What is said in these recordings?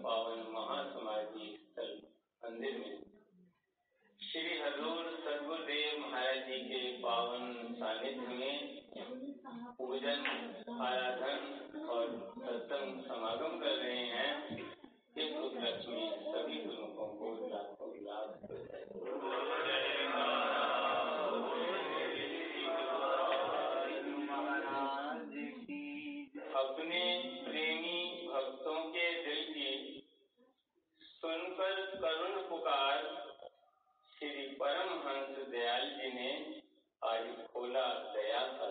पावन महासमाधि स्थल मंदिर में। श्री हजूर सर्वदेव महाराज जी के पावन सानिध्य में पूजन, आराधन और सत्संग समागम कर रहे हैं। इस उपलक्ष्य में सभी लोगों को लाभ। हो जाए परमहंस दयाल जी ने आज खोला दया का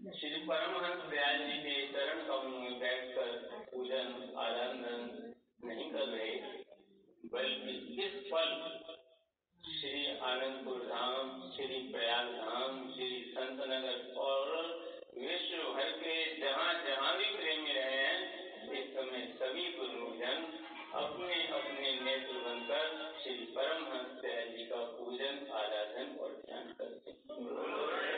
श्री परमहंस व्यास जी के चरण कमल में बैठकर पूजन आराधन नहीं कर रहे बल्कि इस पल श्री आनंदपुर धाम श्री प्रयाग धाम श्री संत नगर, और विश्व भर के जहाँ जहाँ भी प्रेमी रहे हैं, इस समय सभी गुरुजन अपने अपने नेत्र बनकर श्री परमहंस जी का पूजन आराधन और ध्यान करते हैं।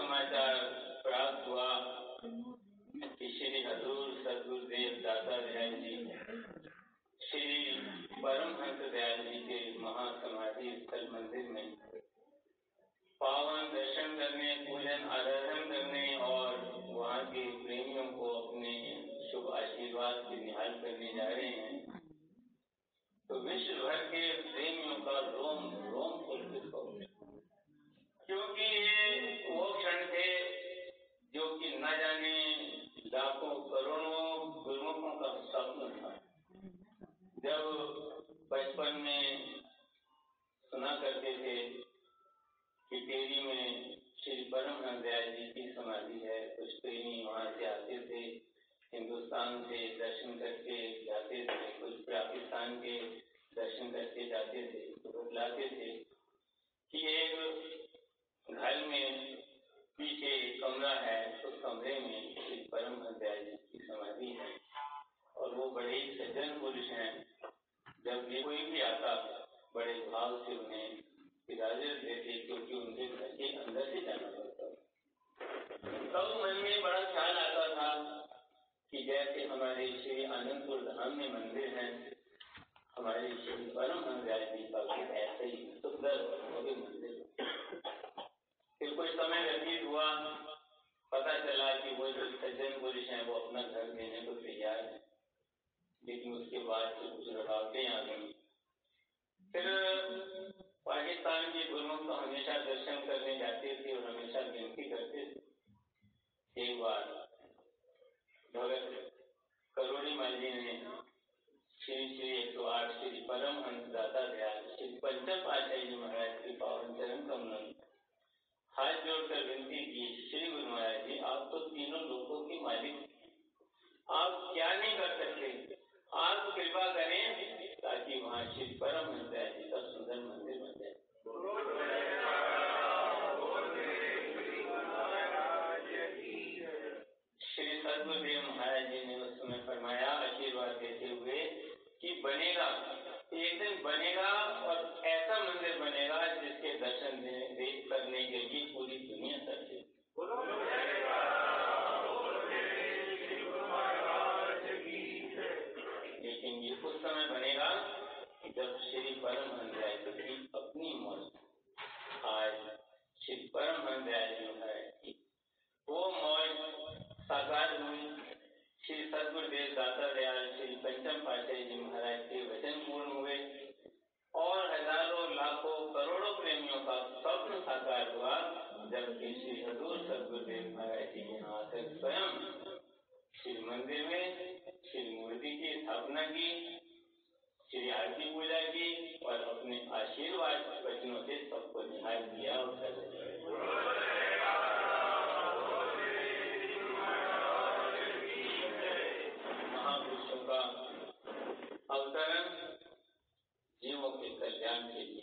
समाचार प्राप्त हुआ बचपन में सुना करते थे कि टेरी में श्री परम दयाल जी की समाधि है। कुछ प्रेमी वहाँ से आते थे, हिंदुस्तान से दर्शन करके जाते थे, कुछ पाकिस्तान के दर्शन करके जाते थे तो लाते थे कि एक घर में पीछे कमरा है, उस तो कमरे में श्री परम दयाल जी की समाधि है और वो बड़े सज्जन पुरुष हैं। जब कोई भी आता, बड़े भाव से उन्हें इजाज़त देते क्योंकि उनके घर के अंदर से जाना पड़ता। तब मन में बड़ा ख्याल आता था कि जैसे हमारे श्री आनंदपुर धाम में मंदिर है, हमारे श्री परम हंसराज जी का भी ऐसे ही सुंदर भव्य मंदिर। फिर कुछ समय व्यतीत हुआ, पता चला कि वो जो सज्जन पुरुष हैं, वो अपना घर देने को तैयार है। लेकिन उसके बाद फिर कुछ रकावटें आ गई। फिर, पाकिस्तान के गुरुओं को हमेशा दर्शन करने जाते थे और हमेशा विनती करते थे। एक बार, भगत करोड़ी मल जी ने श्री श्री एक सौ आठ श्री परम अंतदाता दया श्री पंचम आचार्य जी महाराज की पावन चरण कमलन हाथ जोड़कर विनती की, श्री गुरु महाराज जी, आप तो तीनों लोगों के मालिक आप क्या नहीं कर सकते? कृपा करें ताकि वहाँ शिव परम पंचायत जी का सुंदर मंदिर बन जाए। श्री सदगुरुदेव महाराज जी ने उस समय फरमाया, आशीर्वाद देते हुए कि बनेगा, एक दिन बनेगा और and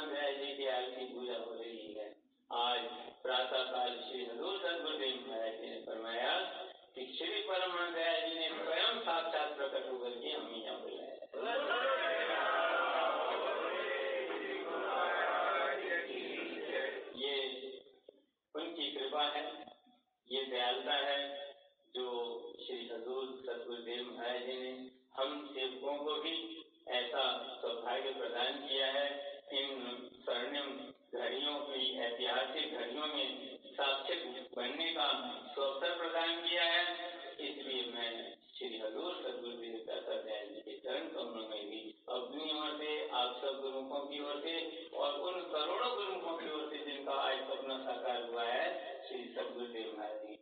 आनंद है जी के आरती पूजा हो रही है। आज प्रातः काल श्री हजूर सदगुरुदेव महाराज जी ने फरमाया, कि श्री परमानंद जी ने रोज सदगुरु सब गुरुमुखों की ओर से और उन करोड़ों गुरुमुखों की ओर से जिनका आज सपना साकार हुआ है, श्री सदगुरुदेव महाराज जी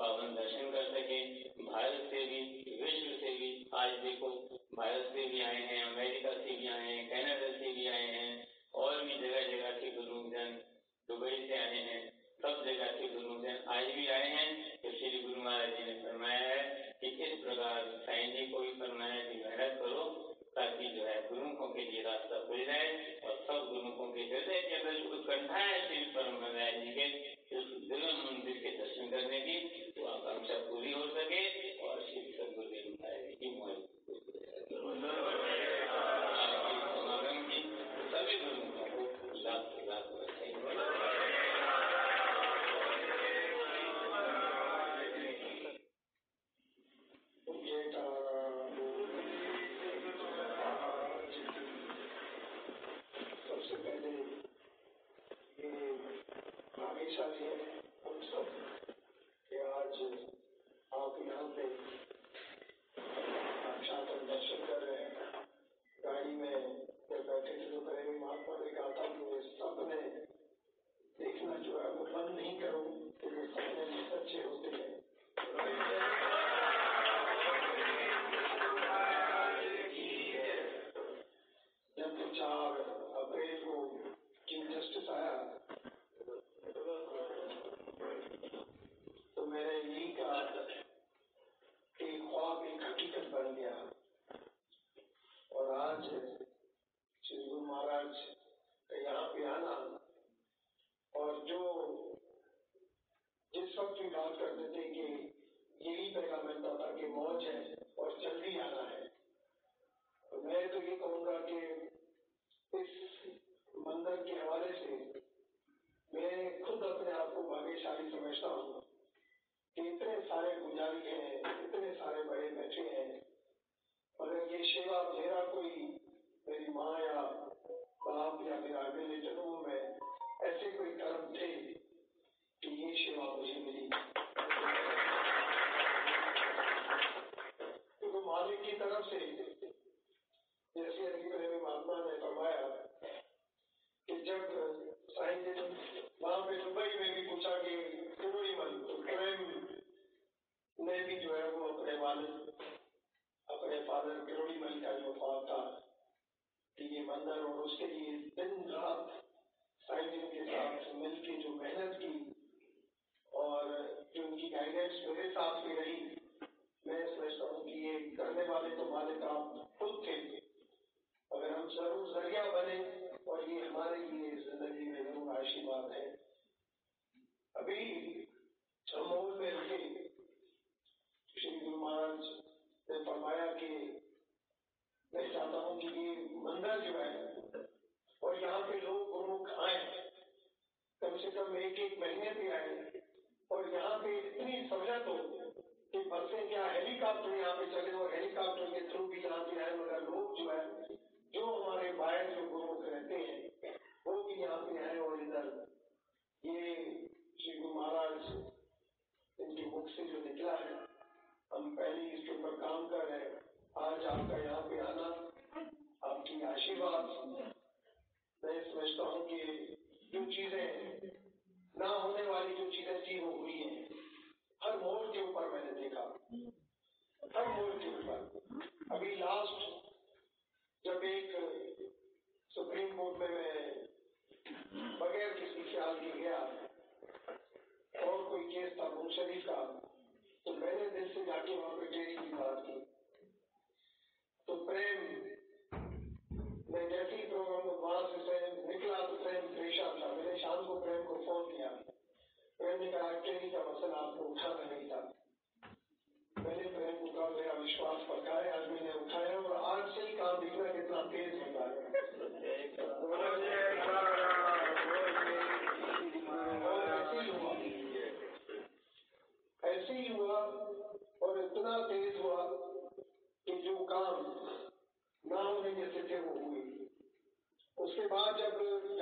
पावन दर्शन कर सके, भारत से भी, विश्व से भी, आज देखो, भारत से भी आए हैं, अमेरिका से भी आए हैं, कनाडा से भी आए हैं, और भी जगह जगह के गुरुजन दुबई से आए हैं, सब जगह के गुरुजन आज भी आए हैं तो श्री गुरु महाराज जी ने फरमाया है कि इस प्रकार साईं जी को भी फरमाया कि मेहनत करो, ताकि जो है गुरुमुखों के लिए रास्ता खुल जाए और सब गुरुमुखों के हृदय के अंदर जो उत्कंठा है श्री परम जी के उस मंदिर के दर्शन करने की वो आकांक्षा पूरी हो सके और श्री सदगुरुदेव की मोह हेलीकॉप्टर यहाँ पे चले और हेलीकॉप्टर के थ्रू भी यहाँ पे आए, मगर लोग जो है, जो हमारे बाहर जो गुरु रहते हैं, वो भी यहाँ पे आए और इधर ये श्री गुरु महाराज, इनकी बुक से जो निकला है, हम पहले इसके ऊपर काम कर रहे हैं। आज आपका यहाँ पे आना आपकी आशीर्वाद। मैं समझता हूँ कि जो चीज़ें ना होने वाली जो चीज़ें थी, वो हुई है। हर मोड़ के ऊपर मैंने देखा। खत्म अभी लास्ट जब एक सुप्रीम कोर्ट में बगैर किसी के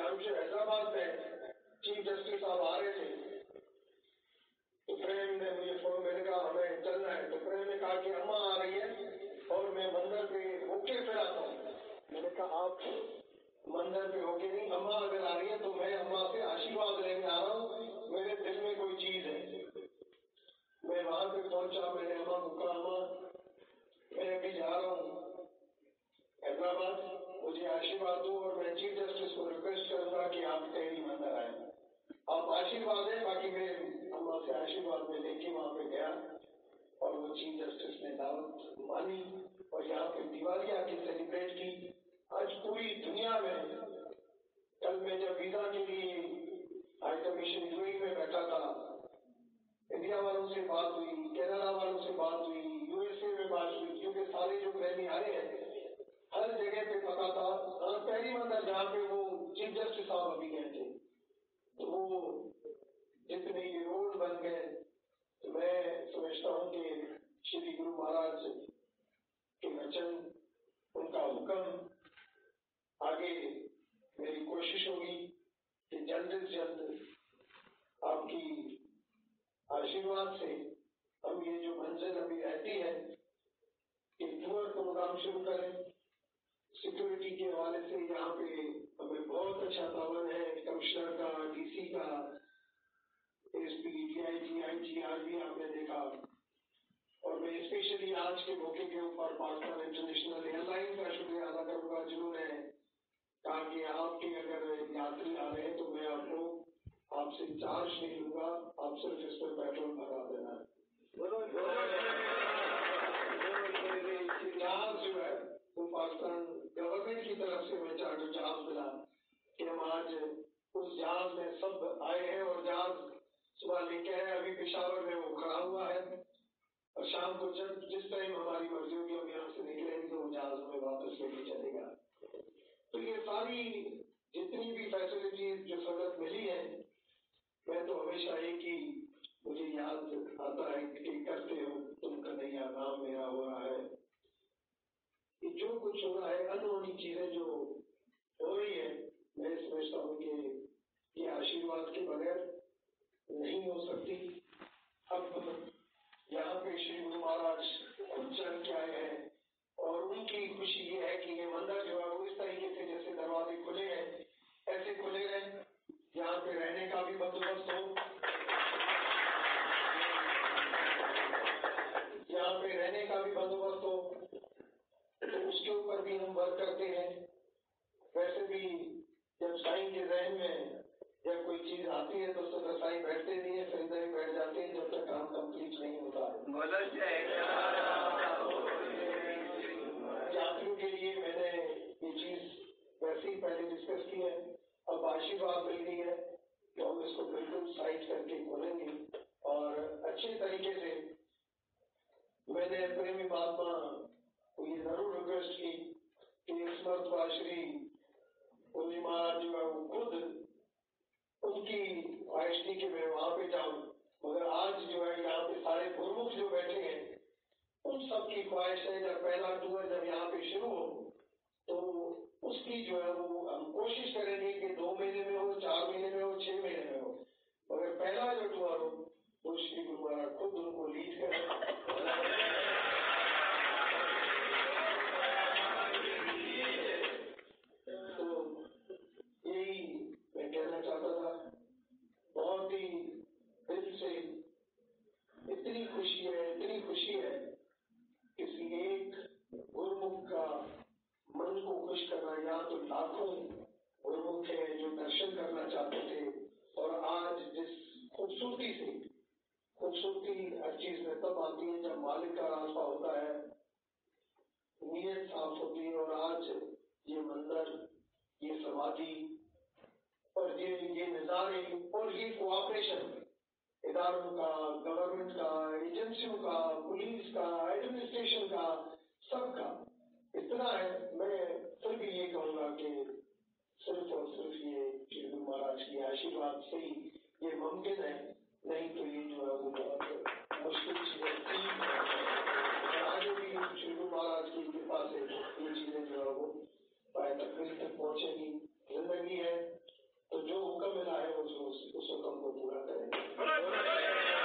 आराम हैदराबाद में चीफ जस्टिस साहब आ रहे थे। तो प्रेम ने मुझे फ़ोन मैंने कहा, हमें चलना है। तो प्रेम ने कहा कि अम्मा आ रही है और मैं मंदिर पे होके फिर आता हूँ। मैंने कहा, आप मंदिर पे होके नहीं, अम्मा अगर आ रही है तो मैं अम्मा से आशीर्वाद लेने आ रहा हूँ। मेरे दिल में कोई चीज़ है। मैं वहाँ पे पहुँचा, मैंने अम्मा को कहा, अम्मा, मैं अभी जा रहा हूँ हैदराबाद। मुझे आशीर्वाद दो और मैं चीफ जस्टिस को रिक्वेस्ट करूँगा कि आप तहरी मंदिर आए। आप आशीर्वाद है बाकी मैं अल्लाह से आशीर्वाद में लेके वहाँ पे गया और वो चीफ जस्टिस ने दावत मानी और यहाँ पे दिवाली आके सेलिब्रेट की। आज पूरी दुनिया में कल मैं जब वीज़ा के लिए हाई कमीशन यूएई में बैठा था इंडिया वालों से बात हुई कैनेडा वालों से बात हुई यूएसए में बात हुई, क्योंकि सारे जो प्रेमी आए हैं हर जगह पे पता था और पहली मंदिर जहाँ पे वो चीफ जस्टिस साहब अभी गए थे तो वो जितने ये रोड बन गए तो मैं समझता हूँ कि श्री गुरु महाराज के वचन, उनका हुक्म आगे मेरी कोशिश होगी कि जल्द से जल्द आपकी आशीर्वाद से हम ये जो मंजिल अभी रहती है कि टूर प्रोग्राम शुरू करें। सिक्योरिटी के हवाले से यहाँ पे हमें बहुत अच्छा तावन है कमिश्नर का डीसी का एसपी डीआईजी आईजीआर भी आपने देखा और मैं स्पेशली आज के मौके के ऊपर पाकिस्तान इंटरनेशनल एयरलाइन का शुक्रिया अदा करूँगा जिन्होंने कहा कि आपके अगर यात्री आ रहे हैं तो मैं आपको आपसे चार्ज नहीं लूँगा आप सिर्फ़ इस पर पेट्रोल भरा देना जहाज़ जो है आज उस जहाज़ में सब आए हैं और जहाज़ सुबह लेके आए अभी पिशावर में वो खड़ा हुआ है। और शाम को जब जिस टाइम हमारी मर्ज़ी होगी, हम यहाँ से निकलेंगे तो जहाज़ हमें वापस लेके चलेगा। तो ये सारी जितनी भी फैसिलिटीज़ जो सदत मिली है, मैं तो हमेशा एक ही मुझे याद आता है कि करते हो, तुम कन्हैया नाम मेरा हो रहा है। कि जो कुछ हो रहा है, अनहोनी चीज़ें जो हो रही है मैं समझता हूँ कि ये आशीर्वाद के बगैर नहीं हो सकती। सबकी ख्वाहिश है, जब पहला टूर जब यहाँ पे शुरू हो तो उसकी जो है वो सरकारों का गवर्नमेंट का एजेंसियों का पुलिस का एडमिनिस्ट्रेशन का, सबका। इतना है। मैं फिर भी ये कहूँगा कि सिर्फ़ और सिर्फ़ ये श्री गुरु महाराज के आशीर्वाद से ही ये मुमकिन है। नहीं तो ये जो है वो बहुत मुश्किल चीज़ है। भी श्री गुरु महाराज की कृपा से ये चीज़ें जो है वो पाए तक पहुंचेगी। ज़िंदगी है। तो जो हुक्म मिला है उस उसको हमको पूरा करेंगे।